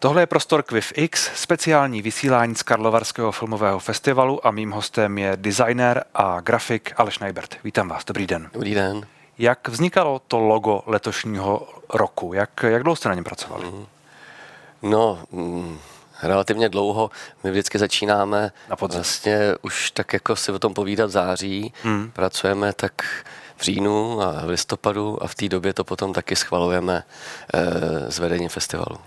Tohle je prostor Quiff X, speciální vysílání z Karlovarského filmového festivalu a mým hostem je designer a grafik Aleš Najbert. Vítám vás, dobrý den. Dobrý den. Jak vznikalo to logo letošního roku? Jak, jak dlouho jste na něm pracovali? Mm. No, mm, relativně dlouho. My vždycky začínáme na vlastně už tak jako si o tom povídat v září. Mm. Pracujeme tak v říjnu a v listopadu a v té době to potom taky schvalujeme e, s vedením festivalu.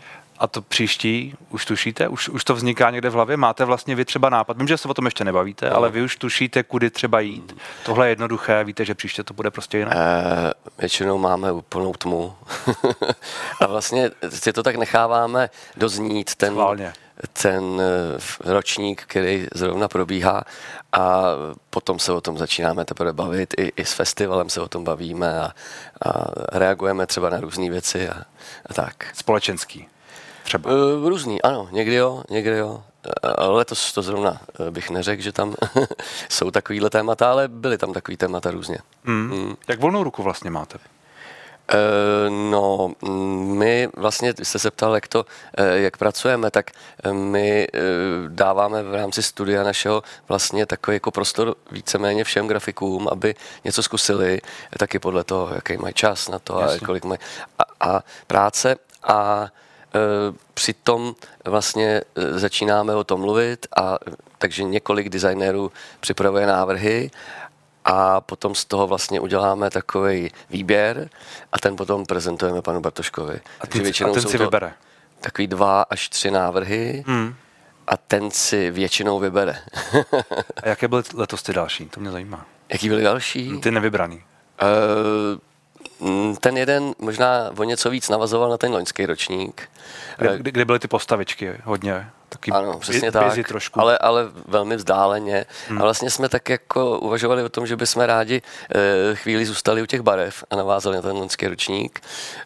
A to příští, už tušíte? Už, už to vzniká někde v hlavě? Máte vlastně vy třeba nápad? Vím, že se o tom ještě nebavíte, no. ale vy už tušíte, kudy třeba jít. Tohle je jednoduché, víte, že příště to bude prostě jinak? E, většinou máme úplnou tmu. a vlastně si to tak necháváme doznít. Ten, Schválně ten eh, ročník, který zrovna probíhá a potom se o tom začínáme teprve bavit, i, i s festivalem se o tom bavíme a, a reagujeme třeba na různé věci a, a tak. Společenský třeba? Uh, různý, ano, někdy jo, někdy jo. Ale letos to zrovna bych neřekl, že tam jsou takovýhle témata, ale byly tam takový témata různě. Mm. Mm. Jak volnou ruku vlastně máte? No, my vlastně, jste se ptal, jak, to, jak pracujeme, tak my dáváme v rámci studia našeho vlastně takový jako prostor víceméně všem grafikům, aby něco zkusili, taky podle toho, jaký mají čas na to Jasně. a kolik mají a, a práce a Eh, přitom vlastně eh, začínáme o tom mluvit a takže několik designérů připravuje návrhy a potom z toho vlastně uděláme takový výběr a ten potom prezentujeme panu Bartoškovi. A, takže většinou a ten si vybere? Takový dva až tři návrhy hmm. a ten si většinou vybere. a jaké byly letos ty další? To mě zajímá. Jaký byly další? Ty nevybraný. Uh, ten jeden možná o něco víc navazoval na ten loňský ročník. Kde, kde, byly ty postavičky hodně? Taky ano, přesně tak, trošku. Ale, ale velmi vzdáleně. Hmm. A vlastně jsme tak jako uvažovali o tom, že bychom rádi e, chvíli zůstali u těch barev a navázali na ten loňský ročník.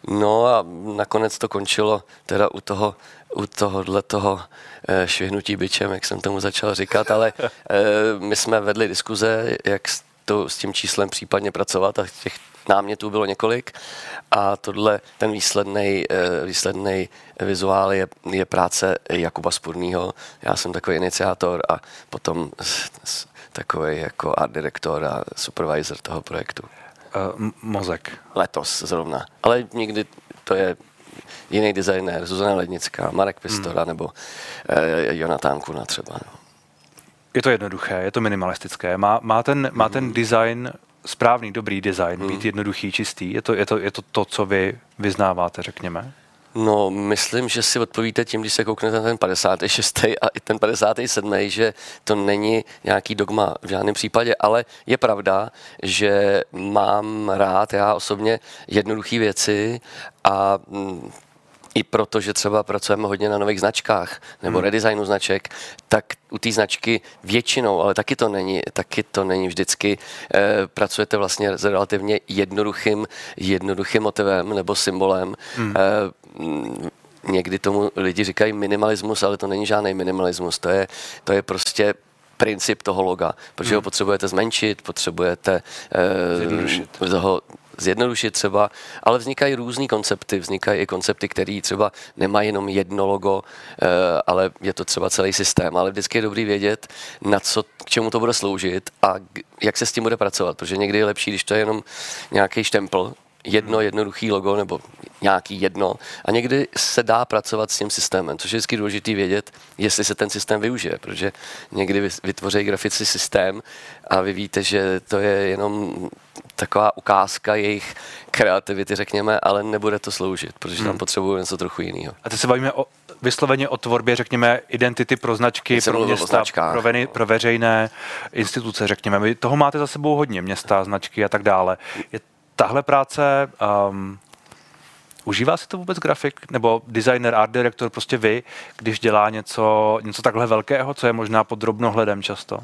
No a nakonec to končilo teda u toho u tohohle toho e, švihnutí byčem, jak jsem tomu začal říkat, ale e, my jsme vedli diskuze, jak to, s tím číslem případně pracovat a těch námětů bylo několik a tohle, ten výsledný eh, výsledný vizuál je, je práce Jakuba Spurného. Já jsem takový iniciátor a potom takový jako art director a supervisor toho projektu. Uh, mozek. Letos zrovna. Ale někdy to je jiný designér, Zuzana Lednická, Marek Pistora hmm. nebo uh, Jonatán Kuna třeba. No. Je to jednoduché, je to minimalistické. Má, má, ten, má ten hmm. design správný, dobrý design, hmm. být jednoduchý, čistý? Je to, je to, je to to, co vy vyznáváte, řekněme? No, myslím, že si odpovíte tím, když se kouknete na ten 56. a i ten 57., že to není nějaký dogma v žádném případě, ale je pravda, že mám rád já osobně jednoduché věci a mm, i proto, že třeba pracujeme hodně na nových značkách nebo hmm. redesignu značek, tak u té značky většinou, ale taky to není, taky to není vždycky, eh, pracujete vlastně s relativně jednoduchým, jednoduchým motivem nebo symbolem. Hmm. Eh, někdy tomu lidi říkají minimalismus, ale to není žádný minimalismus, to je, to je prostě princip toho loga, protože hmm. ho potřebujete zmenšit, potřebujete eh, ho zjednodušit třeba, ale vznikají různé koncepty, vznikají i koncepty, které třeba nemají jenom jedno logo, eh, ale je to třeba celý systém, ale vždycky je dobrý vědět, na co, k čemu to bude sloužit a jak se s tím bude pracovat, protože někdy je lepší, když to je jenom nějaký štempel, jedno jednoduchý logo nebo nějaký jedno. A někdy se dá pracovat s tím systémem, což je vždycky důležité vědět, jestli se ten systém využije, protože někdy vytvoří grafici systém a vy víte, že to je jenom taková ukázka jejich kreativity, řekněme, ale nebude to sloužit, protože tam hmm. potřebují něco trochu jiného. A teď se bavíme o, vysloveně o tvorbě, řekněme, identity pro značky, pro města, pro, veny, pro veřejné instituce, řekněme. Vy toho máte za sebou hodně, města, značky a tak dále. Je tahle práce, um, užívá si to vůbec grafik nebo designer, art director, prostě vy, když dělá něco, něco takhle velkého, co je možná pod drobnohledem často?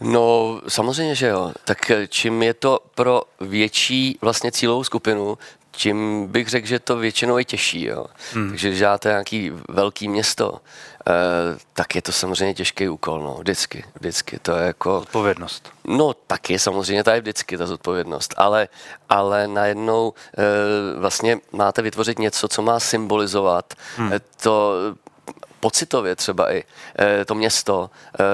No, samozřejmě, že jo. Tak čím je to pro větší vlastně cílovou skupinu, tím bych řekl, že to většinou je těžší. Jo. Hmm. Takže když děláte nějaký velký město, eh, tak je to samozřejmě těžký úkol, no, vždycky, vždycky. To je jako... Odpovědnost. No, taky samozřejmě, to je vždycky ta zodpovědnost, ale, ale najednou eh, vlastně máte vytvořit něco, co má symbolizovat hmm. to pocitově třeba i e, to město, e,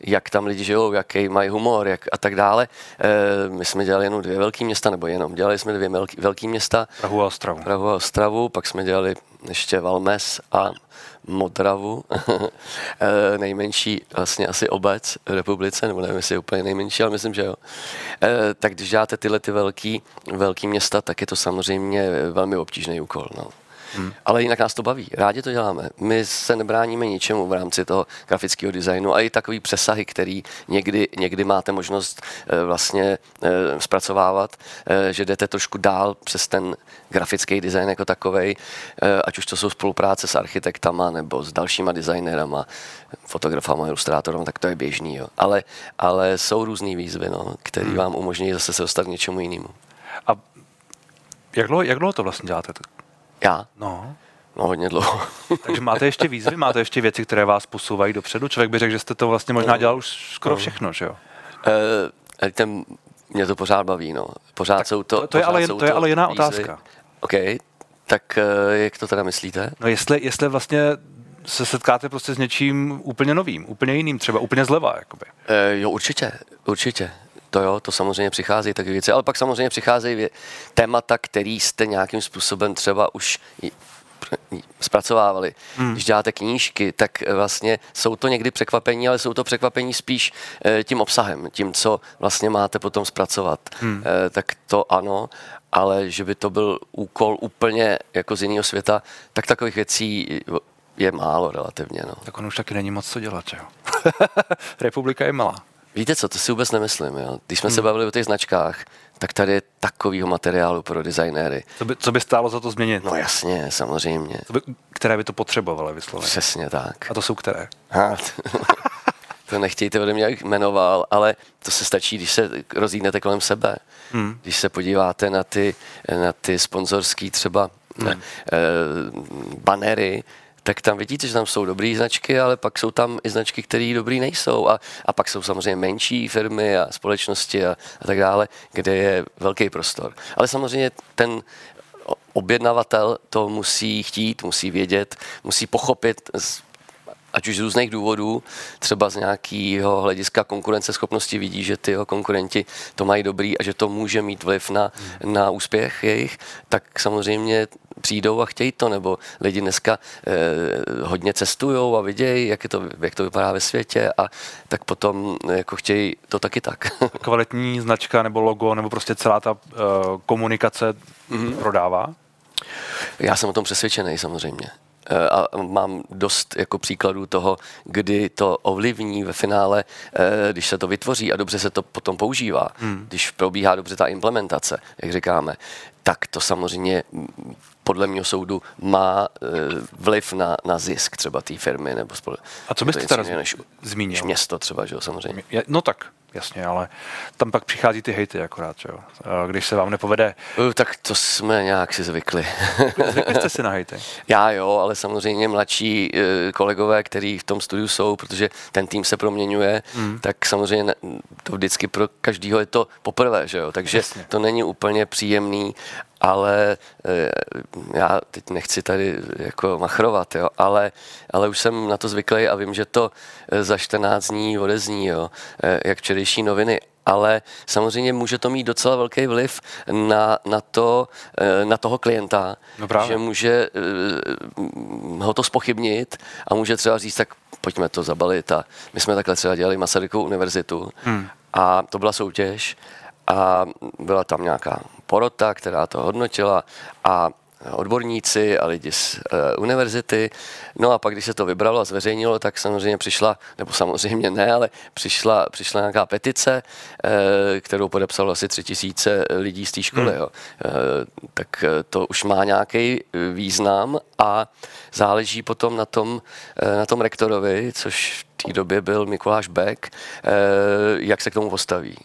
jak tam lidi žijou, jaký mají humor jak, a tak dále. E, my jsme dělali jenom dvě velké města, nebo jenom, dělali jsme dvě velké města. Prahu a Ostravu. Prahu a Ostravu, pak jsme dělali ještě Valmes a Modravu, nejmenší vlastně asi obec v republice, nebo nevím, jestli je úplně nejmenší, ale myslím, že jo. Tak když děláte tyhle ty velký, velký města, tak je to samozřejmě velmi obtížný úkol. No. Hmm. Ale jinak nás to baví, rádi to děláme. My se nebráníme ničemu v rámci toho grafického designu a i takový přesahy, který někdy, někdy máte možnost e, vlastně e, zpracovávat, e, že jdete trošku dál přes ten grafický design jako takový, ať už to jsou spolupráce s architektama nebo s dalšíma designérama, fotografama, ilustrátorem, tak to je běžný. Jo. Ale, ale jsou různé výzvy, no, které hmm. vám umožní zase se dostat k něčemu jinému. A jak dlouho, jak dlouho to vlastně děláte? Já? No. No hodně dlouho. Takže máte ještě výzvy, máte ještě věci, které vás posouvají dopředu? Člověk by řekl, že jste to vlastně možná dělal už skoro všechno, že jo? Uh, ten, mě to pořád baví, no. Pořád tak jsou to... To, to, je, ale, to je ale jiná výzvy. otázka. OK, tak uh, jak to teda myslíte? No jestli, jestli vlastně se setkáte prostě s něčím úplně novým, úplně jiným, třeba úplně zleva, jakoby. Uh, jo, určitě, určitě. To jo, to samozřejmě přichází takové věci, ale pak samozřejmě přicházejí témata, který jste nějakým způsobem třeba už zpracovávali. Hmm. Když děláte knížky, tak vlastně jsou to někdy překvapení, ale jsou to překvapení spíš e, tím obsahem, tím, co vlastně máte potom zpracovat. Hmm. E, tak to ano, ale že by to byl úkol úplně jako z jiného světa, tak takových věcí je málo relativně. No. Tak on už taky není moc co dělat, jo? Republika je malá. Víte co, to si vůbec nemyslím. Jo? Když jsme hmm. se bavili o těch značkách, tak tady je takovýho materiálu pro designéry. Co by, co by stálo za to změnit? No jasně, samozřejmě. Co by, které by to potřebovaly vyslovit? Přesně tak. A to jsou které? Ha, to nechtějte ode mě, jak jmenoval, ale to se stačí, když se rozjídnete kolem sebe. Hmm. Když se podíváte na ty, na ty sponzorský třeba hmm. eh, banery, tak tam vidíte, že tam jsou dobré značky, ale pak jsou tam i značky, které dobrý nejsou. A, a pak jsou samozřejmě menší firmy a společnosti a, a tak dále, kde je velký prostor. Ale samozřejmě ten objednavatel to musí chtít, musí vědět, musí pochopit ať už z různých důvodů, třeba z nějakého hlediska konkurenceschopnosti vidí, že ty konkurenti to mají dobrý a že to může mít vliv na, na úspěch jejich, tak samozřejmě přijdou a chtějí to, nebo lidi dneska eh, hodně cestují a vidějí, jak, je to, jak to vypadá ve světě a tak potom eh, jako chtějí to taky tak. Kvalitní značka nebo logo, nebo prostě celá ta uh, komunikace mm-hmm. prodává? Já jsem o tom přesvědčený samozřejmě. Eh, a mám dost jako příkladů toho, kdy to ovlivní ve finále, eh, když se to vytvoří a dobře se to potom používá, hmm. když probíhá dobře ta implementace, jak říkáme, tak to samozřejmě podle mého soudu má eh, vliv na, na zisk třeba té firmy nebo spole. A co byste teda než, zmínil? Než město třeba, že jo, samozřejmě. No tak, jasně, ale tam pak přichází ty hejty akorát, jo. Když se vám nepovede. Uh, tak to jsme nějak si zvykli. Zvykli jste si na hejty? Já jo, ale samozřejmě mladší uh, kolegové, kteří v tom studiu jsou, protože ten tým se proměňuje, mm. tak samozřejmě to vždycky pro každého je to poprvé, že jo. Takže Jasně. to není úplně příjemný ale eh, já teď nechci tady jako machrovat, jo, ale, ale už jsem na to zvyklý a vím, že to eh, za 14 dní odezní, jo, eh, jak včerejší noviny, ale samozřejmě může to mít docela velký vliv na, na, to, na toho klienta, no že může ho to spochybnit a může třeba říct, tak pojďme to zabalit a my jsme takhle třeba dělali Masarykovou univerzitu hmm. a to byla soutěž a byla tam nějaká porota, která to hodnotila a odborníci a lidi z uh, univerzity. No a pak, když se to vybralo a zveřejnilo, tak samozřejmě přišla, nebo samozřejmě ne, ale přišla, přišla nějaká petice, uh, kterou podepsalo asi tři tisíce lidí z té školy. Hmm. Jo. Uh, tak to už má nějaký význam a záleží potom na tom, na tom rektorovi, což v té době byl Mikuláš Beck, jak se k tomu postaví.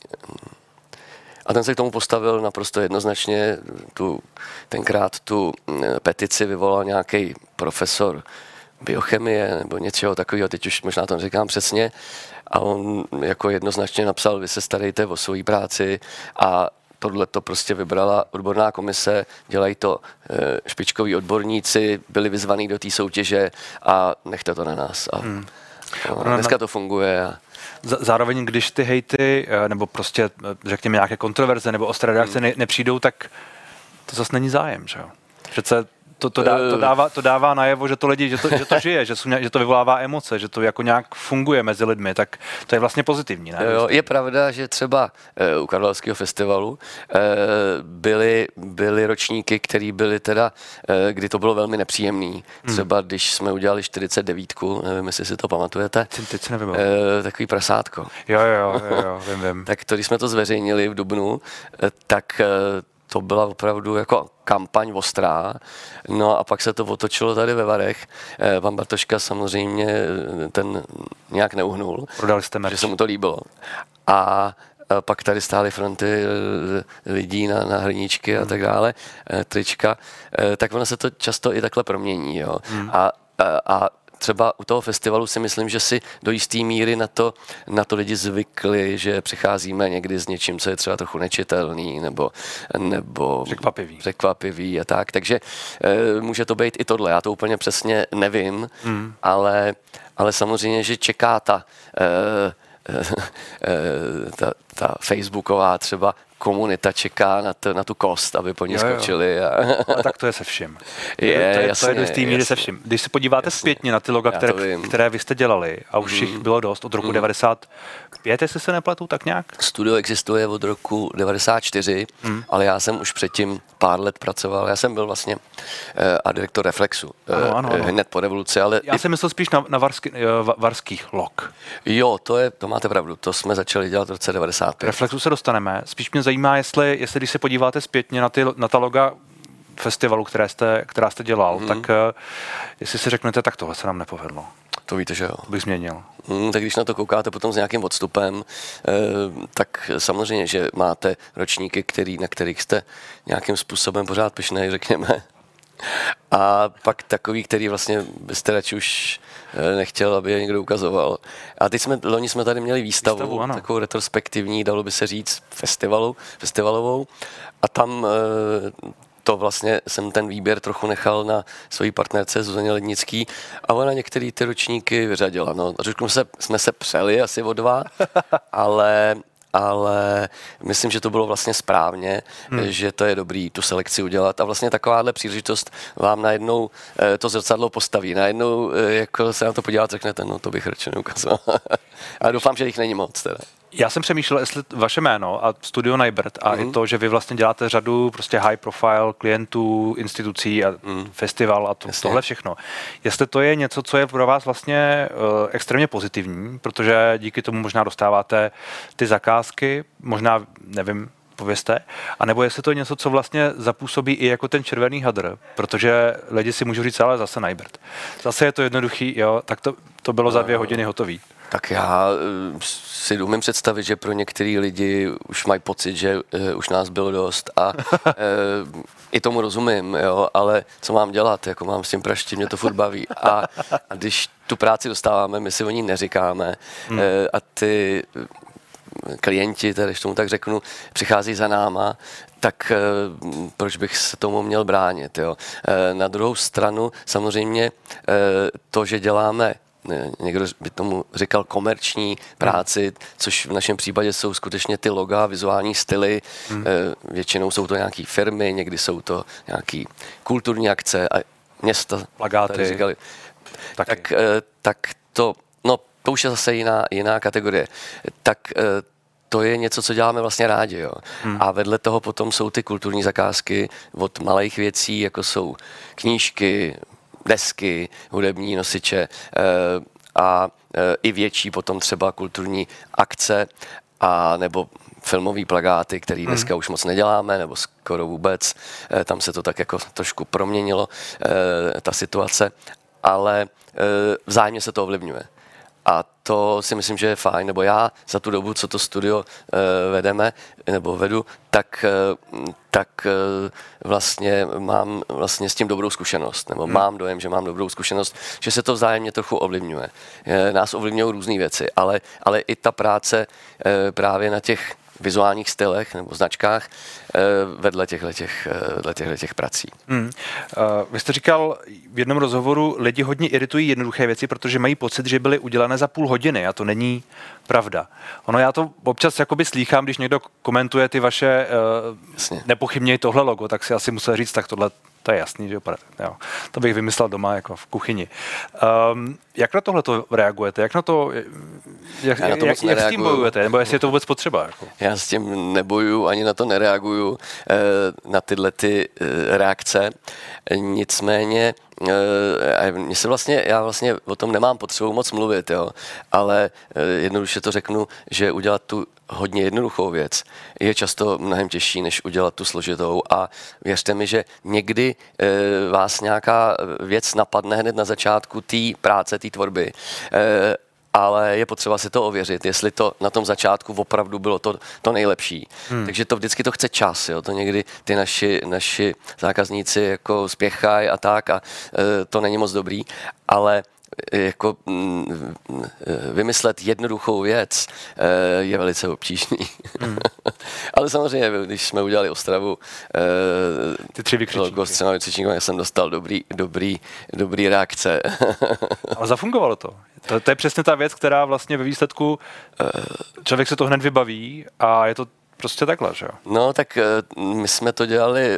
A ten se k tomu postavil naprosto jednoznačně. Tu, tenkrát tu mm, petici vyvolal nějaký profesor biochemie nebo něčeho takového, teď už možná to říkám přesně, a on jako jednoznačně napsal, vy se starejte o svoji práci a tohle to prostě vybrala odborná komise, dělají to e, špičkoví odborníci, byli vyzvaní do té soutěže a nechte to na nás. A, hmm. a dneska to funguje. A, Zároveň, když ty hejty, eh, nebo prostě, eh, řekněme, nějaké kontroverze nebo ostré reakce hmm. nepřijdou, tak to zase není zájem, že jo? Přece to, to, dá, to, dává, to dává najevo, že to lidi, že to, že to žije, že, jsou, že to vyvolává emoce, že to jako nějak funguje mezi lidmi, tak to je vlastně pozitivní. Ne? Jo, je pravda, že třeba uh, u Karlovského festivalu uh, byly, byly ročníky, které byly teda, kdy to bylo velmi nepříjemný. Hmm. Třeba když jsme udělali 49, nevím, jestli si to pamatujete. Teď si nevím. Takový prasátko. Jo, jo, jo, jo vím, vím. tak to, když jsme to zveřejnili v Dubnu, tak to byla opravdu jako kampaň ostrá. No a pak se to otočilo tady ve Varech. Eh, pan Bartoška samozřejmě eh, ten nějak neuhnul. Prodali jste merch. Že se mu to líbilo. A pak tady stály fronty eh, lidí na, na hrníčky a hmm. tak dále, trička, tak ono se to často i takhle promění. Jo. Hmm. A, a, a třeba u toho festivalu si myslím, že si do jisté míry na to, na to lidi zvykli, že přicházíme někdy s něčím, co je třeba trochu nečitelný nebo, nebo překvapivý. překvapivý a tak. Takže e, může to být i tohle. Já to úplně přesně nevím, mm. ale, ale samozřejmě, že čeká ta, e, ta, ta facebooková třeba komunita čeká na, to, na tu kost, aby po ní jo, skočili. A... a tak to je se vším. Je, to je, jasně, to je do té míry se vším. Když se podíváte jasně, zpětně na ty loga, které, které vy jste dělali, a už mm. jich bylo dost od roku mm. 95, jestli se nepletu, tak nějak? Studio existuje od roku 94, mm. ale já jsem už předtím pár let pracoval. Já jsem byl vlastně uh, a direktor Reflexu ano, ano, ano. Uh, hned po revoluci. Ale já jsem myslel spíš na, na varsky, uh, varských log. Jo, to, je, to máte pravdu. To jsme začali dělat v roce 95. Reflexu se dostaneme. Spíš mě zajímá, jestli, jestli když se podíváte zpětně na, ty, na ta loga festivalu, které jste, která jste dělal, mm-hmm. tak uh, jestli si řeknete, tak tohle se nám nepovedlo. To víte, že jo. Bych změnil. Mm, tak když na to koukáte potom s nějakým odstupem, eh, tak samozřejmě, že máte ročníky, který, na kterých jste nějakým způsobem pořád pyšnej, řekněme. A pak takový, který vlastně byste radši už eh, nechtěl, aby je někdo ukazoval. A teď jsme, loni jsme tady měli výstavu, výstavu ano. takovou retrospektivní, dalo by se říct, festivalu, festivalovou. A tam eh, to vlastně jsem ten výběr trochu nechal na svojí partnerce Zuzaně Lednický a ona některé ty ročníky vyřadila. No, řeknu se, jsme se přeli asi o dva, ale ale myslím, že to bylo vlastně správně, hmm. že to je dobrý tu selekci udělat a vlastně takováhle příležitost vám najednou eh, to zrcadlo postaví. Najednou eh, jako se na to podívat, řeknete, no to bych radši neukázal. a doufám, že jich není moc teda. Já jsem přemýšlel, jestli vaše jméno a Studio Nybert a mm-hmm. i mhm. to, že vy vlastně děláte řadu prostě high profile klientů, institucí a mm. festival a to, tohle všechno. Jestli to je něco, co je pro vás vlastně uh, extrémně pozitivní, protože díky tomu možná dostáváte ty zakázky, možná, nevím, pověste, a nebo jestli to je něco, co vlastně zapůsobí i jako ten červený hadr, protože lidi si můžou říct, ale zase Nybert. Zase je to jednoduchý, jo, tak to, to bylo za dvě hodiny hotový. Tak já eh, si umím představit, že pro některý lidi už mají pocit, že uh, už nás bylo dost a uh, i tomu rozumím, jo, ale co mám dělat, jako mám s tím praštit, mě to furt baví. A, a když tu práci dostáváme, my si o ní neříkáme hmm. uh, a ty klienti, tedy když tomu tak řeknu, přichází za náma, tak proč bych se tomu měl bránit. Jo? Na druhou stranu samozřejmě to, že děláme někdo by tomu říkal komerční práci, což v našem případě jsou skutečně ty loga, vizuální styly. Hmm. Eh, většinou jsou to nějaké firmy, někdy jsou to nějaké kulturní akce a města. Plagáty. Říkali. Tak, eh, tak to, no to už je zase jiná, jiná kategorie. Tak eh, to je něco, co děláme vlastně rádi. Jo. Hmm. A vedle toho potom jsou ty kulturní zakázky od malých věcí, jako jsou knížky, desky, hudební nosiče eh, a eh, i větší potom třeba kulturní akce a nebo filmový plagáty, který mhm. dneska mm. už moc neděláme, nebo skoro vůbec. Eh, tam se to tak jako trošku proměnilo, ta situace, ale vzájemně se to ovlivňuje. A to si myslím, že je fajn, nebo já za tu dobu, co to studio uh, vedeme, nebo vedu, tak, uh, tak uh, vlastně mám vlastně s tím dobrou zkušenost, nebo hmm. mám dojem, že mám dobrou zkušenost, že se to vzájemně trochu ovlivňuje. Nás ovlivňují různé věci, ale, ale i ta práce uh, právě na těch vizuálních stylech nebo značkách eh, vedle těchto těch, eh, těch prací. Hmm. Uh, vy jste říkal v jednom rozhovoru, lidi hodně iritují jednoduché věci, protože mají pocit, že byly udělané za půl hodiny a to není pravda. Ono já to občas jakoby slýchám, když někdo komentuje ty vaše uh, nepochybně tohle logo, tak si asi musel říct, tak tohle to je jasný, že jo. To bych vymyslel doma jako v kuchyni. Um, jak na tohle to reagujete? Jak na to, jak, na to jak, jak s tím bojujete? Nebo jestli je to vůbec potřeba? Jako? Já s tím nebojuju, ani na to nereaguju, eh, na tyhle ty eh, reakce. Nicméně eh, mě se vlastně, já vlastně o tom nemám potřebu moc mluvit, jo, ale jednoduše to řeknu, že udělat tu hodně jednoduchou věc je často mnohem těžší, než udělat tu složitou a věřte mi, že někdy vás nějaká věc napadne hned na začátku té práce, té tvorby e, ale je potřeba si to ověřit, jestli to na tom začátku opravdu bylo to, to nejlepší. Hmm. Takže to vždycky to chce čas, jo? to někdy ty naši, naši zákazníci jako spěchají a tak a e, to není moc dobrý, ale jako mm, vymyslet jednoduchou věc eh, je velice obtížný. Hmm. Ale samozřejmě, když jsme udělali Ostravu, eh, ty tři logo s třema vykřičníky, já jsem dostal dobrý, dobrý, dobrý reakce. Ale zafungovalo to. to. To je přesně ta věc, která vlastně ve výsledku eh, člověk se to hned vybaví a je to prostě takhle, že jo? No, tak eh, my jsme to dělali,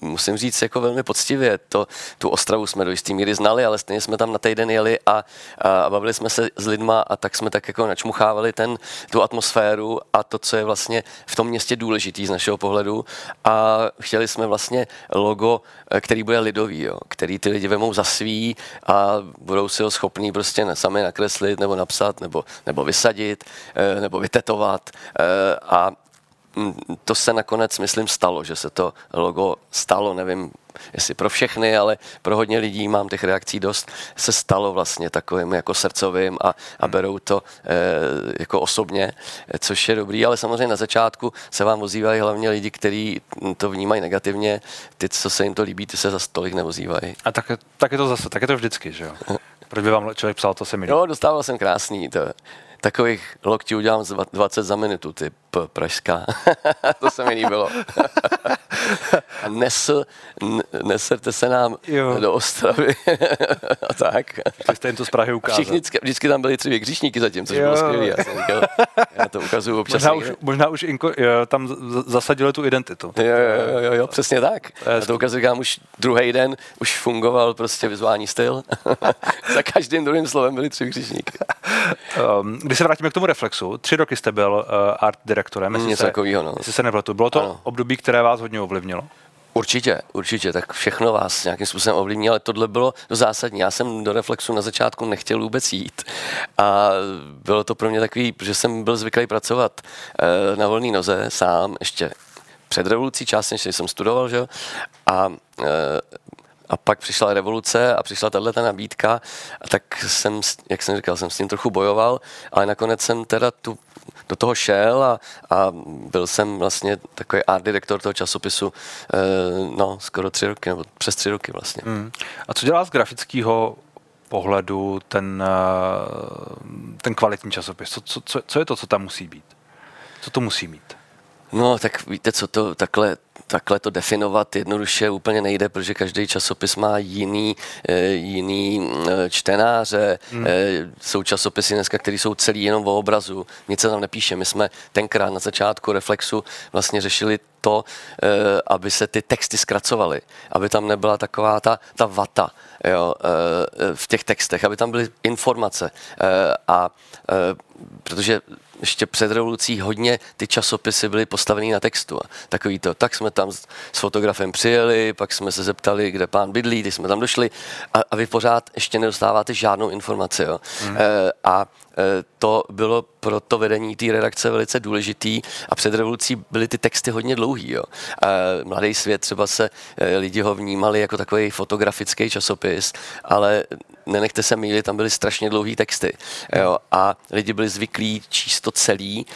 musím říct, jako velmi poctivě. To, tu Ostravu jsme do jistý míry znali, ale stejně jsme tam na týden jeli a, a bavili jsme se s lidma a tak jsme tak jako načmuchávali ten, tu atmosféru a to, co je vlastně v tom městě důležitý z našeho pohledu a chtěli jsme vlastně logo, eh, který bude lidový, jo, který ty lidi vemou za svý a budou si ho schopní prostě sami nakreslit nebo napsat nebo, nebo vysadit eh, nebo vytetovat a to se nakonec, myslím, stalo, že se to logo stalo, nevím, jestli pro všechny, ale pro hodně lidí, mám těch reakcí dost, se stalo vlastně takovým jako srdcovým a, a berou to e, jako osobně, což je dobrý, ale samozřejmě na začátku se vám ozývají hlavně lidi, kteří to vnímají negativně, ty, co se jim to líbí, ty se za tolik neozývají. A tak, tak je to zase, tak je to vždycky, že jo? Proč by vám člověk psal, to se mi líbí? Jo, dostával jsem krásný, to, takových loktí udělám 20 za minutu, ty pražská. to se mi líbilo. a nesl, neserte se nám jo. do Ostravy. a tak. Jste jim to z Prahy ukázat. Všichni, vždycky, tam byli tři vykřičníky zatím, což jo. bylo skvělé. Já, já to ukazuju občas. Možná už, možná už inko, jo, tam zasadili tu identitu. Jo, jo, jo, jo přesně tak. Já to ukazuju, říkám, už druhý den už fungoval prostě vizuální styl. Za každým druhým slovem byli tři vykřičníky. um, když se vrátíme k tomu reflexu, tři roky jste byl uh, art direktorem. Něco takového, no. Jestli se nepletu. Bylo to ano. období, které vás hodně ovlivnilo? Určitě, určitě, tak všechno vás nějakým způsobem ovlivní, ale tohle bylo to zásadní. Já jsem do Reflexu na začátku nechtěl vůbec jít a bylo to pro mě takový, že jsem byl zvyklý pracovat e, na volné noze sám, ještě před revolucí část, než jsem studoval, že? a e, a pak přišla revoluce a přišla tahle ta nabídka, a tak jsem, jak jsem říkal, jsem s tím trochu bojoval, ale nakonec jsem teda tu, do toho šel a, a byl jsem vlastně takový art direktor toho časopisu eh, no, skoro tři roky, nebo přes tři roky vlastně. Hmm. A co dělá z grafického pohledu ten, eh, ten kvalitní časopis? Co, co, co je to, co tam musí být? Co to musí mít? No, tak víte co, to takhle takhle to definovat jednoduše úplně nejde, protože každý časopis má jiný, eh, jiný eh, čtenáře. Hmm. Eh, jsou časopisy dneska, které jsou celý jenom o obrazu. Nic se tam nepíše. My jsme tenkrát na začátku Reflexu vlastně řešili to, aby se ty texty zkracovaly, aby tam nebyla taková ta, ta vata jo, v těch textech, aby tam byly informace. A protože ještě před revolucí hodně ty časopisy byly postavený na textu. A takový to, tak jsme tam s, s fotografem přijeli, pak jsme se zeptali, kde pán bydlí, ty jsme tam došli a, a vy pořád ještě nedostáváte žádnou informaci. Jo. Mm. E, a to bylo pro to vedení té redakce velice důležitý a před revolucí byly ty texty hodně dlouhý. Jo. Mladý svět třeba se eh, lidi ho vnímali jako takový fotografický časopis, ale nenechte se mýlit, tam byly strašně dlouhý texty. Jo. A lidi byli zvyklí číst to celý,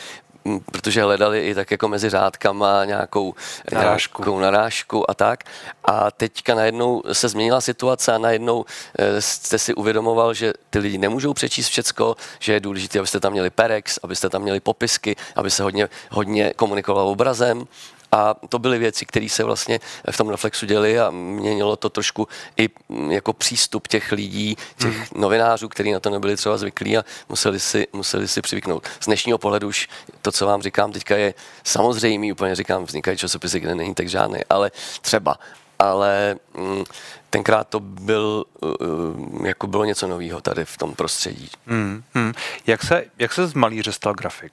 protože hledali i tak jako mezi řádkama nějakou narážku. nějakou narážku a tak. A teďka najednou se změnila situace a najednou eh, jste si uvědomoval, že ty lidi nemůžou přečíst všecko, že je důležité, abyste tam měli perex, abyste tam měli popisky, aby se hodně, hodně komunikovalo obrazem a to byly věci, které se vlastně v tom reflexu děly a měnilo to trošku i mm, jako přístup těch lidí, těch hmm. novinářů, kteří na to nebyli třeba zvyklí a museli si, museli si přivyknout. Z dnešního pohledu už to, co vám říkám teďka je samozřejmé, úplně říkám, vznikají časopisy, kde není tak žádný, ale třeba ale mm, tenkrát to byl, uh, jako bylo něco nového tady v tom prostředí. Hmm, hmm. Jak, se, jak se z malíře stal grafik?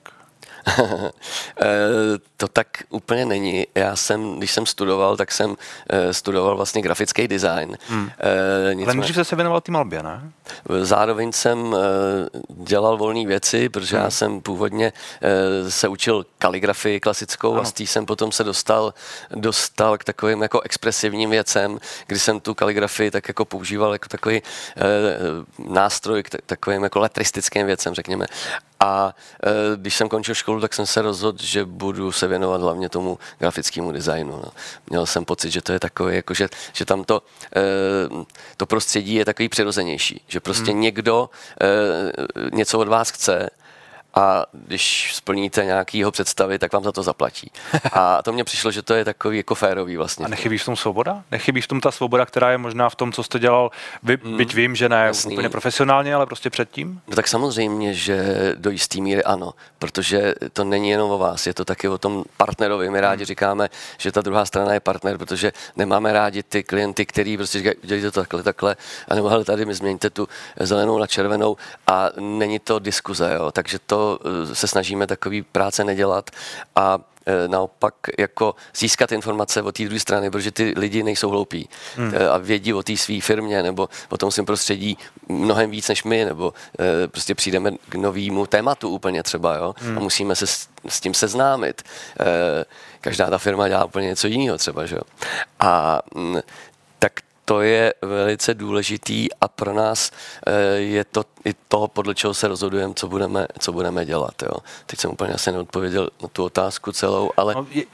Eh, to tak úplně není. Já jsem, když jsem studoval, tak jsem eh, studoval vlastně grafický design. Hmm. Nicméně, Ale můžeš se věnoval té malbě, ne? Zároveň jsem dělal volné věci, protože hmm. já jsem původně se učil kaligrafii klasickou ano. a z té jsem potom se dostal, dostal k takovým jako expresivním věcem, kdy jsem tu kaligrafii tak jako používal jako takový nástroj k takovým jako letristickým věcem, řekněme. A e, když jsem končil školu, tak jsem se rozhodl, že budu se věnovat hlavně tomu grafickému designu. No. Měl jsem pocit, že to je takové, jako že, že tam to, e, to prostředí je takový přirozenější, že prostě hmm. někdo e, něco od vás chce a když splníte nějakýho představy, tak vám za to zaplatí. A to mně přišlo, že to je takový jako férový vlastně. A nechybí v tom svoboda? Nechybí v tom ta svoboda, která je možná v tom, co jste dělal, vy, mm, byť vím, že ne jasný. úplně profesionálně, ale prostě předtím? No tak samozřejmě, že do jisté míry ano, protože to není jenom o vás, je to taky o tom partnerovi. My rádi mm. říkáme, že ta druhá strana je partner, protože nemáme rádi ty klienty, který prostě říkají, dělejte to takhle, takhle, a nebo hele, tady mi změňte tu zelenou na červenou a není to diskuze, jo. takže to Eh, se snažíme takový práce nedělat a eh, naopak jako získat informace od té druhé strany, protože ty lidi nejsou hloupí hmm. Eh, a vědí o té své firmě nebo o tom svém prostředí mnohem víc než my, nebo prostě přijdeme k novému tématu úplně třeba, jo, hmm. a musíme se s, s tím seznámit. Každá ta firma dělá úplně něco jiného třeba, že jo. A mm, tak to je velice důležitý a pro nás eh, je to i to, podle čeho se rozhodujeme, co budeme, co budeme dělat. Jo. Teď jsem úplně asi neodpověděl na tu otázku celou, ale... No, je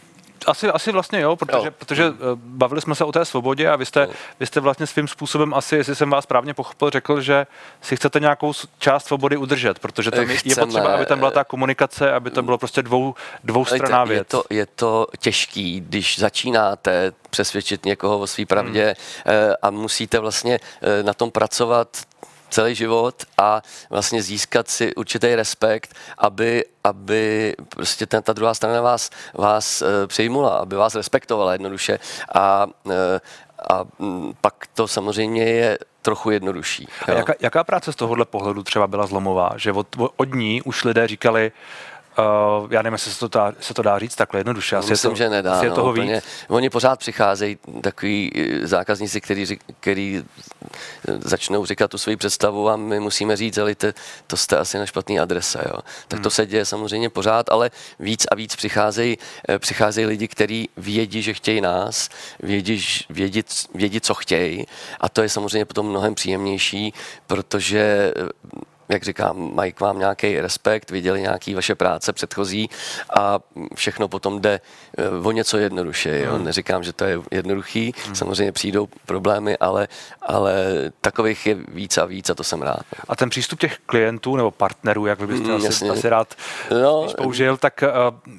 asi, asi vlastně jo, protože, jo. protože eh, bavili jsme se o té svobodě a vy jste, vy jste vlastně svým způsobem asi, jestli jsem vás správně pochopil, řekl, že si chcete nějakou část svobody udržet, protože tam Chceme. je potřeba, aby tam byla ta komunikace, aby to bylo prostě dvou, dvoustraná věc. Je to, je to těžký, když začínáte přesvědčit někoho o své pravdě hmm. a musíte vlastně eh, na tom pracovat celý život a vlastně získat si určitý respekt, aby, aby prostě ten, ta druhá strana vás, vás uh, přijmula, aby vás respektovala jednoduše a, uh, a um, pak to samozřejmě je trochu jednodušší. A jaká, jaká práce z tohohle pohledu třeba byla zlomová? Že od, od ní už lidé říkali, Uh, já nevím, jestli se to, dá, se to dá říct takhle jednoduše. Asi Myslím, je to, že nedá. Asi je no, toho úplně. víc. Oni pořád přicházejí takový eh, zákazníci, který, který eh, začnou říkat tu svoji představu a my musíme říct, ale to, to jste asi na špatný adrese. Jo. Tak hmm. to se děje samozřejmě pořád, ale víc a víc přicházejí, přicházejí lidi, kteří vědí, že chtějí nás, vědí, vědí, vědí, co chtějí a to je samozřejmě potom mnohem příjemnější, protože jak říkám, mají k vám nějaký respekt, viděli nějaký vaše práce předchozí a všechno potom jde eh, o něco jednoduše. Jo? Hmm. Neříkám, že to je jednoduchý, hmm. samozřejmě přijdou problémy, ale, ale takových je víc a víc a to jsem rád. A ten přístup těch klientů nebo partnerů, jak vy byste hmm, asi, asi rád no, použil, tak uh,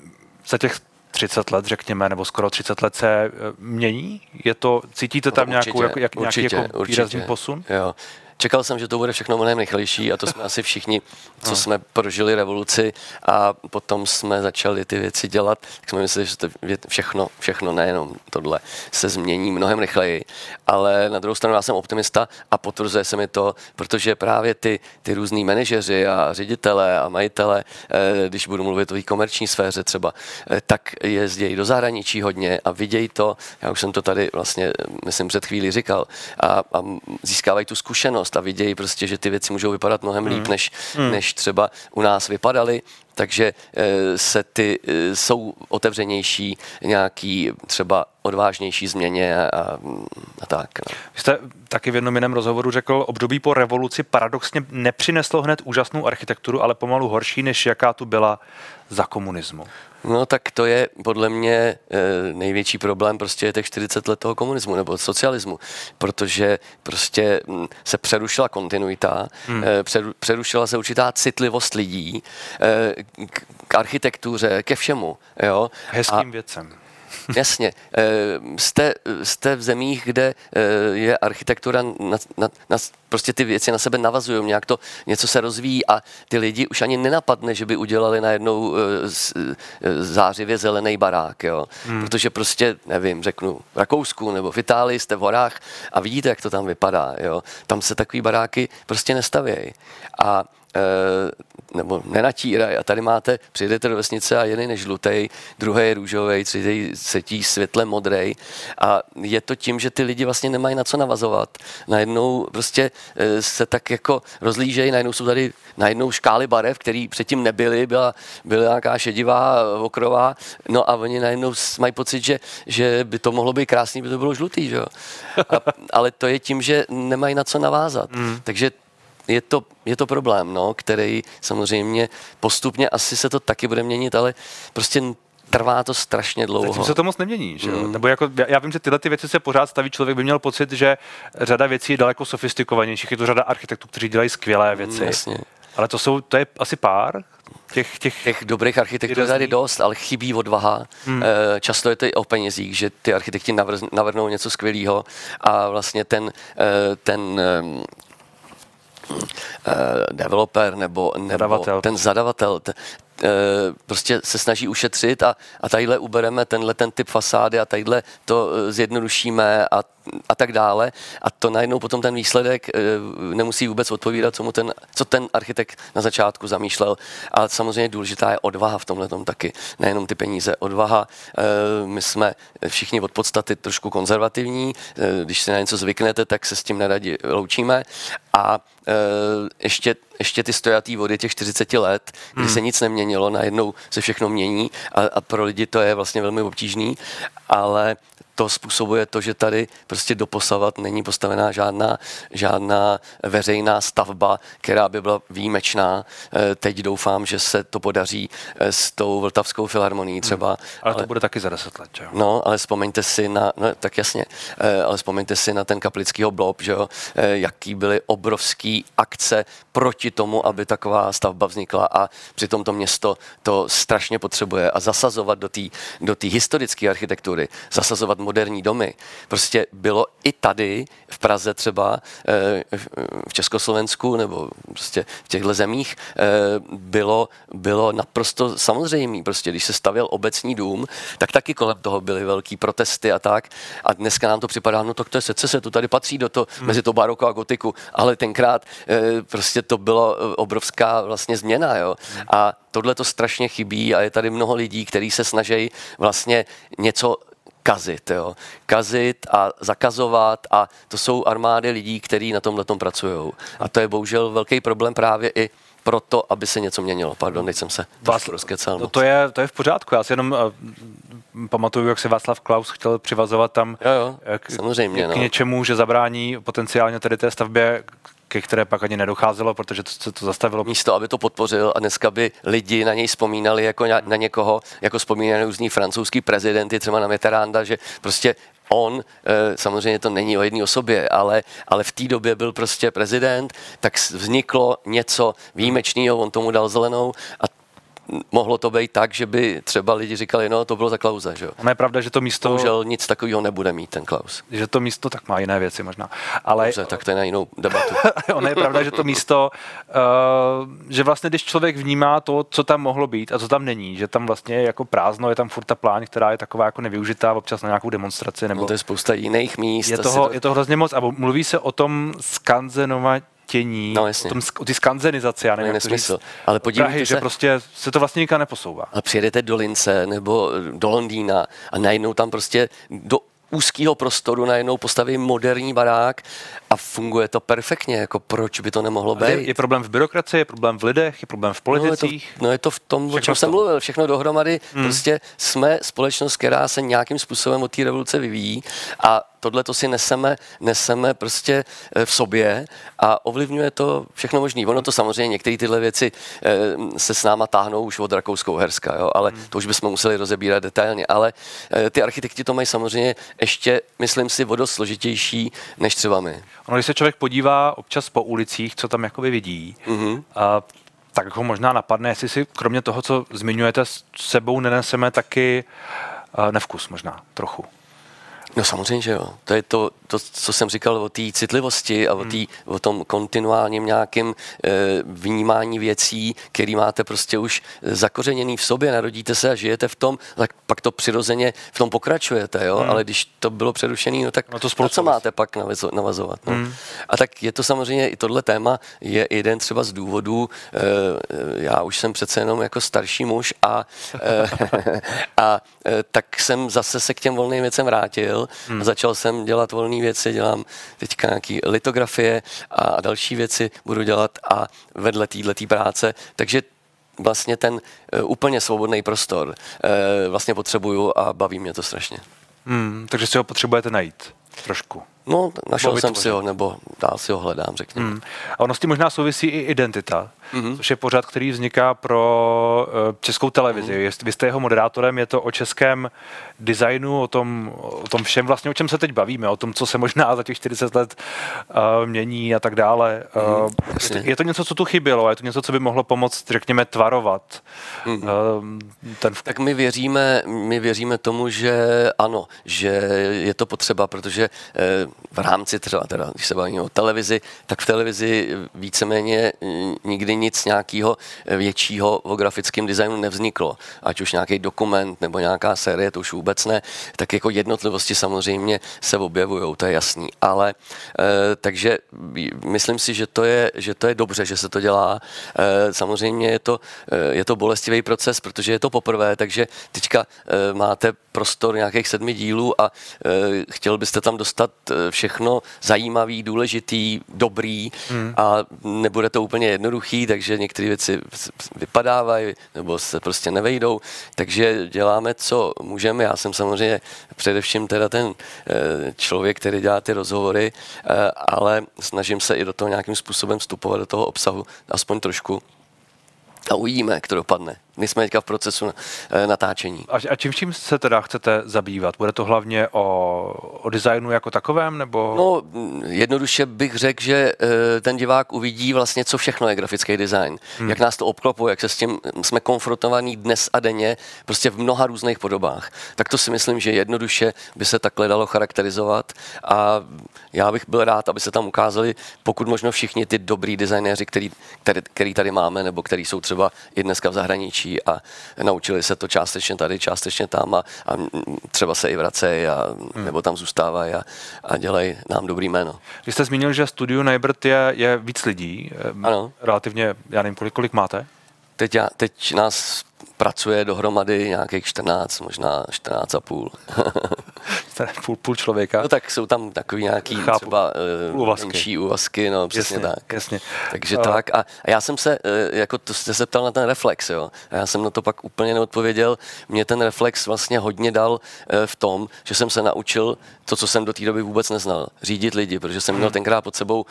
za těch 30 let, řekněme, nebo skoro 30 let se eh, mění? Je to, cítíte tam no, určitě, nějakou, jak, jak, určitě, nějaký jako výrazný určitě. posun? Jo čekal jsem, že to bude všechno mnohem rychlejší a to jsme asi všichni, co jsme prožili revoluci a potom jsme začali ty věci dělat, tak jsme mysleli, že to všechno, všechno nejenom tohle se změní mnohem rychleji. Ale na druhou stranu já jsem optimista a potvrzuje se mi to, protože právě ty, ty různý manažeři a ředitele a majitele, eh, když budu mluvit o komerční sféře třeba, eh, tak jezdí do zahraničí hodně a vidějí to, já už jsem to tady vlastně, myslím, před chvíli říkal, a, a získávají tu zkušenost a vidějí prostě, že ty věci můžou vypadat mnohem líp, mm. než, mm. než třeba u nás vypadaly takže eh, se ty eh, jsou otevřenější nějaký třeba odvážnější změně a, a tak. No. Vy jste taky v jednom jiném rozhovoru řekl, období po revoluci paradoxně nepřineslo hned úžasnou architekturu, ale pomalu horší, než jaká tu byla za komunismu. No tak to je podle mě e, největší problém prostě je těch 40 let toho komunismu nebo socialismu, protože prostě hm, se přerušila kontinuita, hmm. e, přerušila se určitá citlivost lidí e, k, k architektuře, ke všemu. Jo? Hezkým A, věcem. Jasně. Eh, jste, jste v zemích, kde eh, je architektura, na, na, na, prostě ty věci na sebe navazují, nějak to něco se rozvíjí a ty lidi už ani nenapadne, že by udělali najednou eh, zářivě zelený barák, jo. Hmm. Protože prostě, nevím, řeknu, v Rakousku nebo v Itálii jste v horách a vidíte, jak to tam vypadá, jo. Tam se takový baráky prostě nestavějí. A nebo nenatírají. A tady máte, přijdete do vesnice a jeden je žlutý, druhý je růžový, třetí setí světle modrý. A je to tím, že ty lidi vlastně nemají na co navazovat. Najednou prostě eh, se tak jako rozlížejí, najednou jsou tady najednou škály barev, které předtím nebyly, byla, byla nějaká šedivá, okrová, no a oni najednou mají pocit, že, že by to mohlo být krásný, by to bylo žlutý, že jo? A, ale to je tím, že nemají na co navázat. Mm. Takže je to, je to problém, no, který samozřejmě postupně asi se to taky bude měnit, ale prostě trvá to strašně dlouho. Zatím se to moc nemění, že Mm. Nebo jako, já vím, že tyhle ty věci se pořád staví, člověk by měl pocit, že řada věcí je daleko sofistikovanějších, je to řada architektů, kteří dělají skvělé věci. Mm, jasně. Ale to jsou, to je asi pár těch, těch, těch dobrých architektů je tady dost, ale chybí odvaha. Hmm. Eh, často je to i o penězích, že ty architekti navrhnou něco skvělého a vlastně ten, eh, ten developer nebo, nebo zadavatel. ten zadavatel, ten, Eh, prostě se snaží ušetřit a, a tadyhle ubereme tenhle ten typ fasády a tadyhle to eh, zjednodušíme a, a tak dále. A to najednou potom ten výsledek eh, nemusí vůbec odpovídat, co, mu ten, co ten architekt na začátku zamýšlel. A samozřejmě důležitá je odvaha v tomhle taky. Nejenom ty peníze, odvaha. My jsme všichni od podstaty trošku konzervativní. Když si na něco zvyknete, tak se s tím neradi loučíme. A ještě ještě ty stojatý vody těch 40 let, kdy hmm. se nic neměnilo, najednou se všechno mění a, a pro lidi to je vlastně velmi obtížný, ale to způsobuje to, že tady prostě doposavat není postavená žádná, žádná veřejná stavba, která by byla výjimečná. Eh, teď doufám, že se to podaří eh, s tou Vltavskou filharmonií hmm. třeba. Hmm. Ale, ale to bude taky za deset let, jo? No, ale vzpomeňte si na, no, tak jasně, eh, ale vzpomeňte si na ten kaplickýho blob, že jo, jaký byly obrovský akce proti tomu, aby taková stavba vznikla a přitom to město to strašně potřebuje a zasazovat do té do historické architektury, zasazovat moderní domy. Prostě bylo i tady v Praze třeba, eh, v Československu nebo prostě v těchto zemích eh, bylo, bylo naprosto samozřejmé. Prostě když se stavěl obecní dům, tak taky kolem toho byly velký protesty a tak. A dneska nám to připadá, no tak to je se to tady patří do to, hmm. mezi to baroko a gotiku, ale tenkrát eh, prostě to bylo obrovská vlastně změna. Jo? Hmm. A tohle to strašně chybí a je tady mnoho lidí, kteří se snaží vlastně něco kazit, jo. Kazit a zakazovat a to jsou armády lidí, kteří na tomhle tom pracují. A to je bohužel velký problém právě i proto, aby se něco měnilo. Pardon, teď jsem se Vás, rozkecel. No to je, to je v pořádku. Já si jenom uh, pamatuju, jak se Václav Klaus chtěl přivazovat tam jo, jo, k, samozřejmě, k, k no. něčemu, že zabrání potenciálně tady té stavbě ke které pak ani nedocházelo, protože to se to zastavilo. Místo, aby to podpořil a dneska by lidi na něj vzpomínali jako na, na někoho, jako vzpomínají různý francouzský prezidenty, třeba na Mitterranda, že prostě on, eh, samozřejmě to není o jedné osobě, ale, ale v té době byl prostě prezident, tak vzniklo něco výjimečného, on tomu dal zelenou a mohlo to být tak, že by třeba lidi říkali, no to bylo za Klauze, že jo. Ono je pravda, že to místo... Bohužel nic takového nebude mít ten Klaus. Že to místo tak má jiné věci možná. Ale... Dobře, tak to je na jinou debatu. ono je pravda, že to místo, uh, že vlastně když člověk vnímá to, co tam mohlo být a co tam není, že tam vlastně je jako prázdno, je tam furt ta pláň, která je taková jako nevyužitá občas na nějakou demonstraci. Nebo... No to je spousta jiných míst. Je toho, to... je to hrozně moc a mluví se o tom skanzenovat chtění, no, jasně. o, tom, o ty skanzenizaci, já nevím, nesmysl. Ale podívejte Prahy, se, že prostě se to vlastně nikam neposouvá. A přijedete do Lince nebo do Londýna a najednou tam prostě do úzkého prostoru najednou postaví moderní barák a funguje to perfektně, jako proč by to nemohlo být. Je, je problém v byrokracii, je problém v lidech, je problém v politicích. No je to, no je to v tom, všechno o čem jsem mluvil, všechno dohromady. Hmm. Prostě jsme společnost, která se nějakým způsobem od té revoluce vyvíjí a tohle to si neseme, neseme prostě eh, v sobě a ovlivňuje to všechno možné. Ono to samozřejmě některé tyhle věci eh, se s náma táhnou už od Rakouskou Herska, jo, ale hmm. to už bychom museli rozebírat detailně. Ale eh, ty architekti to mají samozřejmě ještě, myslím si, o dost složitější než třeba my. Ono, když se člověk podívá občas po ulicích, co tam jakoby vidí, mm-hmm. a, tak ho možná napadne, jestli si kromě toho, co zmiňujete, s sebou neneseme taky nevkus možná trochu. No samozřejmě, že jo. To je to, to co jsem říkal o té citlivosti a o, tý, o tom kontinuálním nějakém e, vnímání věcí, který máte prostě už zakořeněný v sobě, narodíte se a žijete v tom, tak pak to přirozeně v tom pokračujete, jo. Hmm. Ale když to bylo přerušené, no tak no to na co máte pak navazovat? No? Hmm. A tak je to samozřejmě, i tohle téma je jeden třeba z důvodů, e, já už jsem přece jenom jako starší muž a, e, a e, tak jsem zase se k těm volným věcem vrátil hmm. a začal jsem dělat volné věci, dělám teďka nějaký litografie a další věci budu dělat a vedle této práce, takže vlastně ten uh, úplně svobodný prostor uh, vlastně potřebuju a baví mě to strašně. Hmm, takže si ho potřebujete najít trošku. No, našel jsem si ho, nebo dál si ho hledám, řekněme. Hmm. A ono s tím možná souvisí i identita, mm-hmm. což je pořád, který vzniká pro uh, českou televizi. Mm-hmm. Vy jste jeho moderátorem, je to o českém designu, o tom, o tom všem vlastně, o čem se teď bavíme, o tom, co se možná za těch 40 let uh, mění a tak dále. Uh, mm, je, to, je to něco, co tu chybělo, je to něco, co by mohlo pomoct, řekněme, tvarovat. Mm-hmm. Uh, ten... Tak my věříme, my věříme tomu, že ano, že je to potřeba, protože uh, v rámci třeba, teda, když se bavíme o televizi, tak v televizi víceméně nikdy nic nějakého většího o grafickém designu nevzniklo. Ať už nějaký dokument nebo nějaká série, to už vůbec ne. Tak jako jednotlivosti samozřejmě se objevují, to je jasný. Ale e, takže myslím si, že to, je, že to je dobře, že se to dělá. E, samozřejmě je to, e, je to bolestivý proces, protože je to poprvé, takže teďka e, máte prostor nějakých sedmi dílů a e, chtěl byste tam dostat všechno zajímavý, důležitý, dobrý hmm. a nebude to úplně jednoduchý, takže některé věci vypadávají nebo se prostě nevejdou, takže děláme, co můžeme. Já jsem samozřejmě především teda ten eh, člověk, který dělá ty rozhovory, eh, ale snažím se i do toho nějakým způsobem vstupovat do toho obsahu, aspoň trošku a uvidíme, jak to dopadne. My jsme teďka v procesu eh, natáčení. A, a čím čím se teda chcete zabývat? Bude to hlavně o, o designu jako takovém, nebo? No, jednoduše bych řekl, že eh, ten divák uvidí vlastně, co všechno je grafický design. Hmm. Jak nás to obklopuje, jak se s tím jsme konfrontovaní dnes a denně, prostě v mnoha různých podobách. Tak to si myslím, že jednoduše by se takhle dalo charakterizovat a já bych byl rád, aby se tam ukázali pokud možno všichni ty dobrý designéři, který, který, který tady máme, nebo který jsou třeba i dneska v zahraničí a naučili se to částečně tady, částečně tam a, a třeba se i vracejí a, hmm. nebo tam zůstávají a, a dělají nám dobrý jméno. Vy jste zmínil, že studio Neibert je, je víc lidí. Ano. Relativně, já nevím, kolik, kolik máte? Teď, já, teď nás pracuje dohromady nějakých 14, možná 14 a půl. půl, půl člověka. No tak jsou tam takový nějaký Chápu. třeba uh, úvazky. menší úvazky, no přesně jasně, tak. Jasně. Takže uh. tak a, a já jsem se, uh, jako to jste se ptal na ten reflex, jo. A já jsem na to pak úplně neodpověděl. Mě ten reflex vlastně hodně dal uh, v tom, že jsem se naučil to, co jsem do té doby vůbec neznal. Řídit lidi, protože jsem měl hmm. tenkrát pod sebou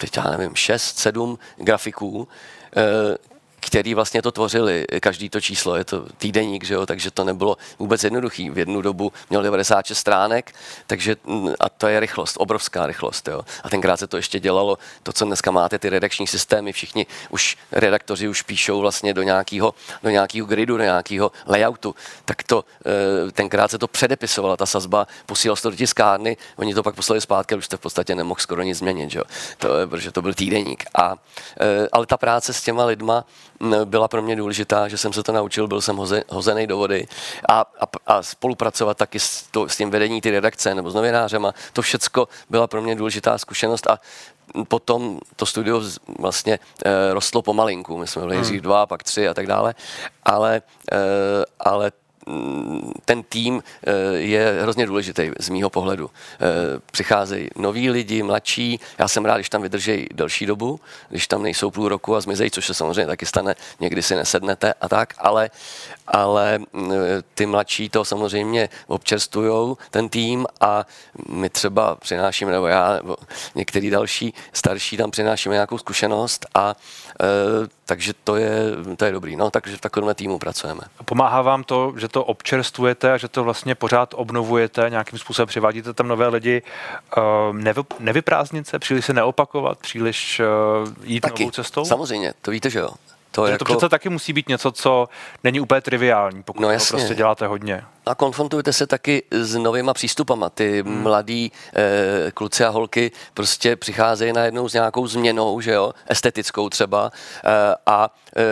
teď já nevím, 6, 7 grafiků, který vlastně to tvořili, každý to číslo, je to týdeník, že jo, takže to nebylo vůbec jednoduchý. V jednu dobu měl 96 stránek, takže mm, a to je rychlost, obrovská rychlost, jo. A tenkrát se to ještě dělalo, to, co dneska máte, ty redakční systémy, všichni už redaktoři už píšou vlastně do nějakého, do nějakého gridu, do nějakého layoutu, tak to eh, tenkrát se to předepisovala ta sazba, posílal se to do tiskárny, oni to pak poslali zpátky, už jste v podstatě nemohl skoro nic změnit, že jo. To, protože to byl týdeník. A, eh, ale ta práce s těma lidma byla pro mě důležitá, že jsem se to naučil, byl jsem hoze, hozený do vody a, a, a spolupracovat taky s, to, s tím vedení ty redakce nebo s novinářema, to všecko byla pro mě důležitá zkušenost a potom to studio vlastně e, rostlo pomalinku. My jsme byli hmm. dva, pak tři a tak dále, ale, e, ale ten tým eh, je hrozně důležitý z mýho pohledu. Eh, přicházejí noví lidi, mladší, já jsem rád, když tam vydrží delší dobu, když tam nejsou půl roku a zmizejí, což se samozřejmě taky stane, někdy si nesednete a tak, ale, ale mm, ty mladší to samozřejmě občerstujou, ten tým a my třeba přinášíme, nebo já, nebo některý další starší tam přinášíme nějakou zkušenost a e, takže to je, to je dobrý. No, takže v takovém týmu pracujeme. Pomáhá vám to, že to občerstvujete a že to vlastně pořád obnovujete, nějakým způsobem přivádíte tam nové lidi, nevy, nevyprázdnit se, příliš se neopakovat, příliš uh, jít Taky, novou cestou? samozřejmě, to víte, že jo. To, jako... to přece taky musí být něco, co není úplně triviální, pokud no, to prostě děláte hodně. A konfrontujete se taky s novýma přístupama. Ty hmm. mladí e, kluci a holky prostě přicházejí najednou s nějakou změnou, že jo, estetickou třeba. E, a e,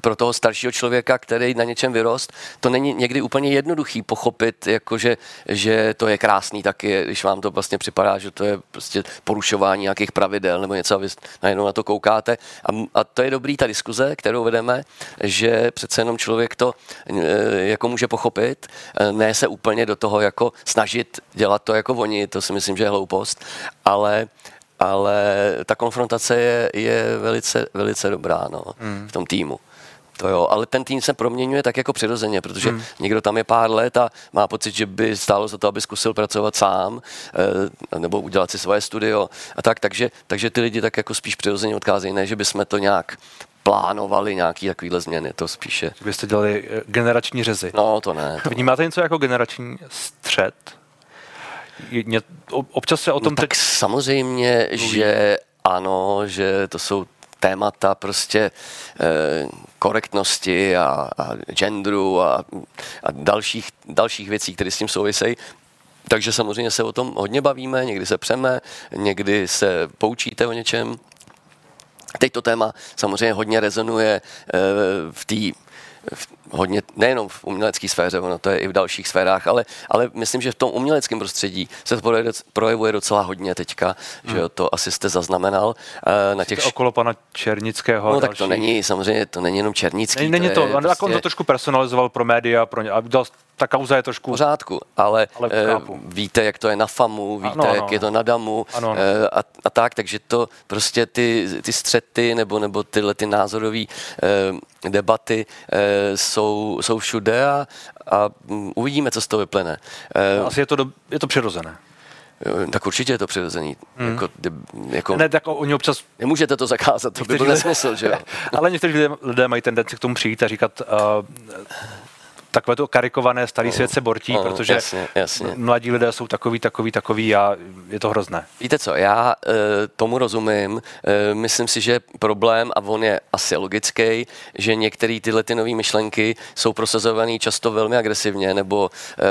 pro toho staršího člověka, který na něčem vyrost, to není někdy úplně jednoduchý pochopit, jakože, že to je krásný taky, když vám to vlastně připadá, že to je prostě porušování nějakých pravidel nebo něco, a vy najednou na to koukáte. A, a to je dobrý ta diskuze, kterou vedeme, že přece jenom člověk to e, jako může pochopit ne se úplně do toho jako snažit dělat to jako oni, to si myslím, že je hloupost, ale ale ta konfrontace je, je velice, velice dobrá no, hmm. v tom týmu. To jo, ale ten tým se proměňuje tak jako přirozeně, protože hmm. někdo tam je pár let a má pocit, že by stálo za to, aby zkusil pracovat sám e, nebo udělat si svoje studio a tak, takže, takže ty lidi tak jako spíš přirozeně odcházejí, ne, že bychom to nějak plánovali nějaký takovýhle změny, to spíše. Byste dělali eh, generační řezy. No, to ne. To Vnímáte něco jako generační střed? Občas se o tom no, teď... Tak samozřejmě, mluví. že ano, že to jsou témata prostě eh, korektnosti a, a genderu a, a dalších, dalších věcí, které s tím souvisejí. Takže samozřejmě se o tom hodně bavíme, někdy se přeme, někdy se poučíte o něčem. Teď to téma samozřejmě hodně rezonuje eh, v té hodně, nejenom v umělecké sféře, ono to je i v dalších sférách, ale, ale myslím, že v tom uměleckém prostředí se to projevuje docela hodně teďka, hmm. že jo, to asi jste zaznamenal. Uh, na těch... Okolo pana Černického. No tak to není, samozřejmě, to není jenom Černický. Není, není to, to prostě... on to trošku personalizoval pro média, pro ně, a dal ta kauza je trošku... pořádku, ale, ale e, víte, jak to je na FAMu, víte, ano, jak ano. je to na DAMu ano, ano. E, a, a tak, takže to prostě ty, ty střety nebo, nebo tyhle ty názorové e, debaty e, jsou, jsou všude a, a uvidíme, co z toho vyplyne. E, Asi je to, do, je to přirozené. Tak určitě je to přirozený. Hmm. Jako, jako, ne, tak oni občas... Nemůžete to zakázat, to by byl nesmysl, že jo? ale někteří lidé, lidé mají tendenci k tomu přijít a říkat, uh, takové to karikované starý svět se bortí, oh, protože jasně, jasně. mladí lidé jsou takový, takový, takový a je to hrozné. Víte co, já e, tomu rozumím. E, myslím si, že problém, a on je asi logický, že některé tyhle ty nové myšlenky jsou prosazované často velmi agresivně, nebo e,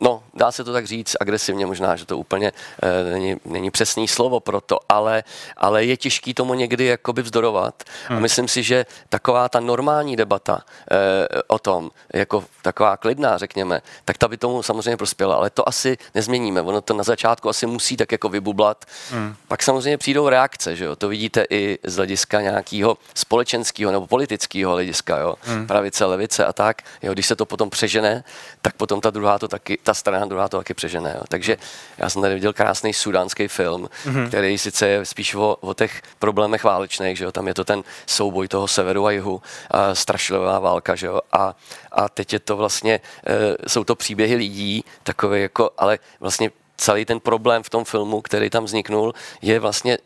no, dá se to tak říct, agresivně možná, že to úplně e, není, není přesný slovo pro to, ale, ale je těžký tomu někdy jakoby vzdorovat. Hmm. A myslím si, že taková ta normální debata e, o tom, jako taková klidná, řekněme, tak ta by tomu samozřejmě prospěla, ale to asi nezměníme. Ono to na začátku asi musí tak jako vybublat. Hmm. Pak samozřejmě přijdou reakce, že jo? To vidíte i z hlediska nějakého společenského nebo politického hlediska, jo? Hmm. Pravice, levice a tak. Jo? Když se to potom přežene, tak potom ta druhá to taky, ta strana druhá to taky přežene. Jo? Takže já jsem tady viděl krásný sudánský film, hmm. který sice je spíš o, o těch problémech válečných, že jo? Tam je to ten souboj toho severu a jihu, a strašlivá válka, že jo? A, a teď je to vlastně, e, jsou to příběhy lidí, takové jako, ale vlastně celý ten problém v tom filmu, který tam vzniknul, je vlastně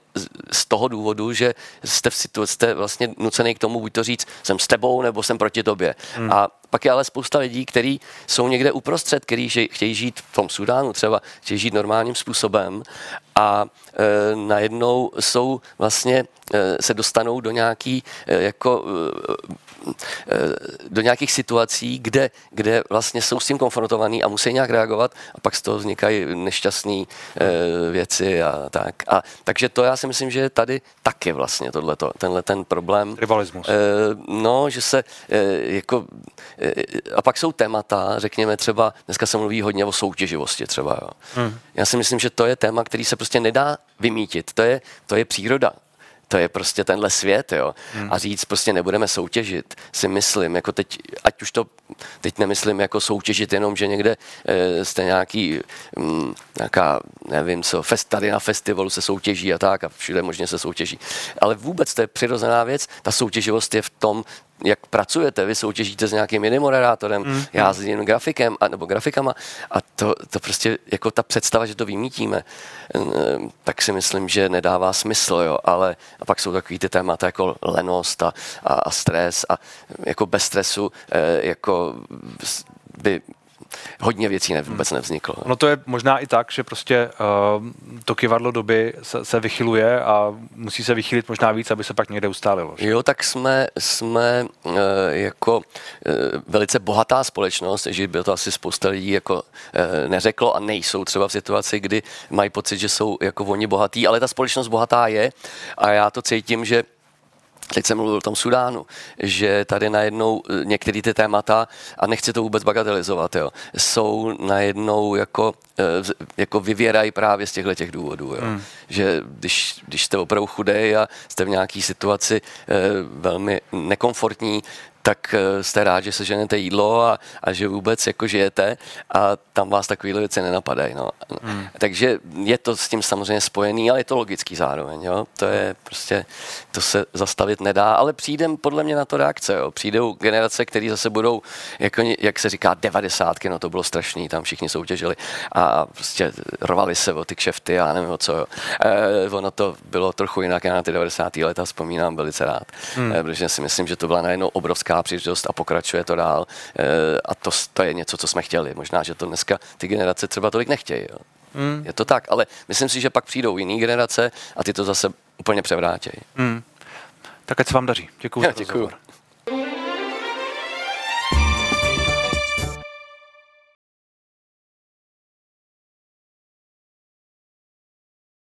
z toho důvodu, že jste, v situaci, jste vlastně nucený k tomu buď to říct, jsem s tebou nebo jsem proti tobě. Hmm. A pak je ale spousta lidí, kteří jsou někde uprostřed, kteří chtějí žít v tom Sudánu třeba, chtějí žít normálním způsobem a e, najednou jsou vlastně, e, se dostanou do nějaký e, jako e, do nějakých situací, kde, kde vlastně jsou s tím konfrontovaný a musí nějak reagovat a pak z toho vznikají nešťastné e, věci a tak. A, takže to já si myslím, že je tady taky vlastně tohleto, tenhle ten problém. Rivalismus. E, no, že se jako a pak jsou témata, řekněme třeba, dneska se mluví hodně o soutěživosti třeba. Jo. Hmm. Já si myslím, že to je téma, který se prostě nedá vymítit. To je, to je příroda to je prostě tenhle svět, jo. Hmm. A říct prostě nebudeme soutěžit, si myslím, jako teď, ať už to, teď nemyslím jako soutěžit jenom, že někde e, jste nějaký, m, mm, nějaká, nevím co, fest, tady na festivalu se soutěží a tak a všude možně se soutěží. Ale vůbec to je přirozená věc, ta soutěživost je v tom, jak pracujete, vy soutěžíte s nějakým jiným moderátorem, mm. já s jiným grafikem, a, nebo grafikama a to, to prostě jako ta představa, že to vymítíme, tak si myslím, že nedává smysl, jo, ale a pak jsou takový ty témata jako lenost a, a, a stres a jako bez stresu eh, jako by hodně věcí ne, vůbec nevzniklo. No to je možná i tak, že prostě uh, to kivadlo doby se, se vychyluje a musí se vychylit možná víc, aby se pak někde ustálilo. Že? Jo, tak jsme, jsme uh, jako uh, velice bohatá společnost, že by to asi spousta lidí jako uh, neřeklo a nejsou třeba v situaci, kdy mají pocit, že jsou jako oni bohatí, ale ta společnost bohatá je a já to cítím, že Teď jsem mluvil o tom Sudánu, že tady najednou eh, některé ty témata, a nechci to vůbec bagatelizovat, jo, jsou najednou jako, eh, jako vyvěrají právě z těchto těch důvodů. Jo. Hmm. Že když, když jste opravdu chudej a jste v nějaké situaci eh, velmi nekomfortní, tak eh, jste rád, že seženete jídlo a, a že vůbec jako žijete a tam vás takovéhle věci nenapadají. No. Hmm. Takže je to s tím samozřejmě spojený, ale je to logický zároveň. Jo. To je prostě, to se zastavit nedá, ale přijde podle mě na to reakce. Jo. Přijdou generace, které zase budou, jako, jak se říká, devadesátky, no to bylo strašný, tam všichni soutěžili a prostě rovali se o ty kšefty a nevím o co. Jo. E, ono to bylo trochu jinak, já na ty 90. leta vzpomínám velice rád, hmm. e, protože si myslím, že to byla najednou obrovská velká příležitost a pokračuje to dál. Eh, a to, to je něco, co jsme chtěli. Možná, že to dneska ty generace třeba tolik nechtějí. Jo. Mm. Je to tak, ale myslím si, že pak přijdou jiné generace a ty to zase úplně převrátějí. Mm. Tak ať se vám daří. Děkuji. Děkuji.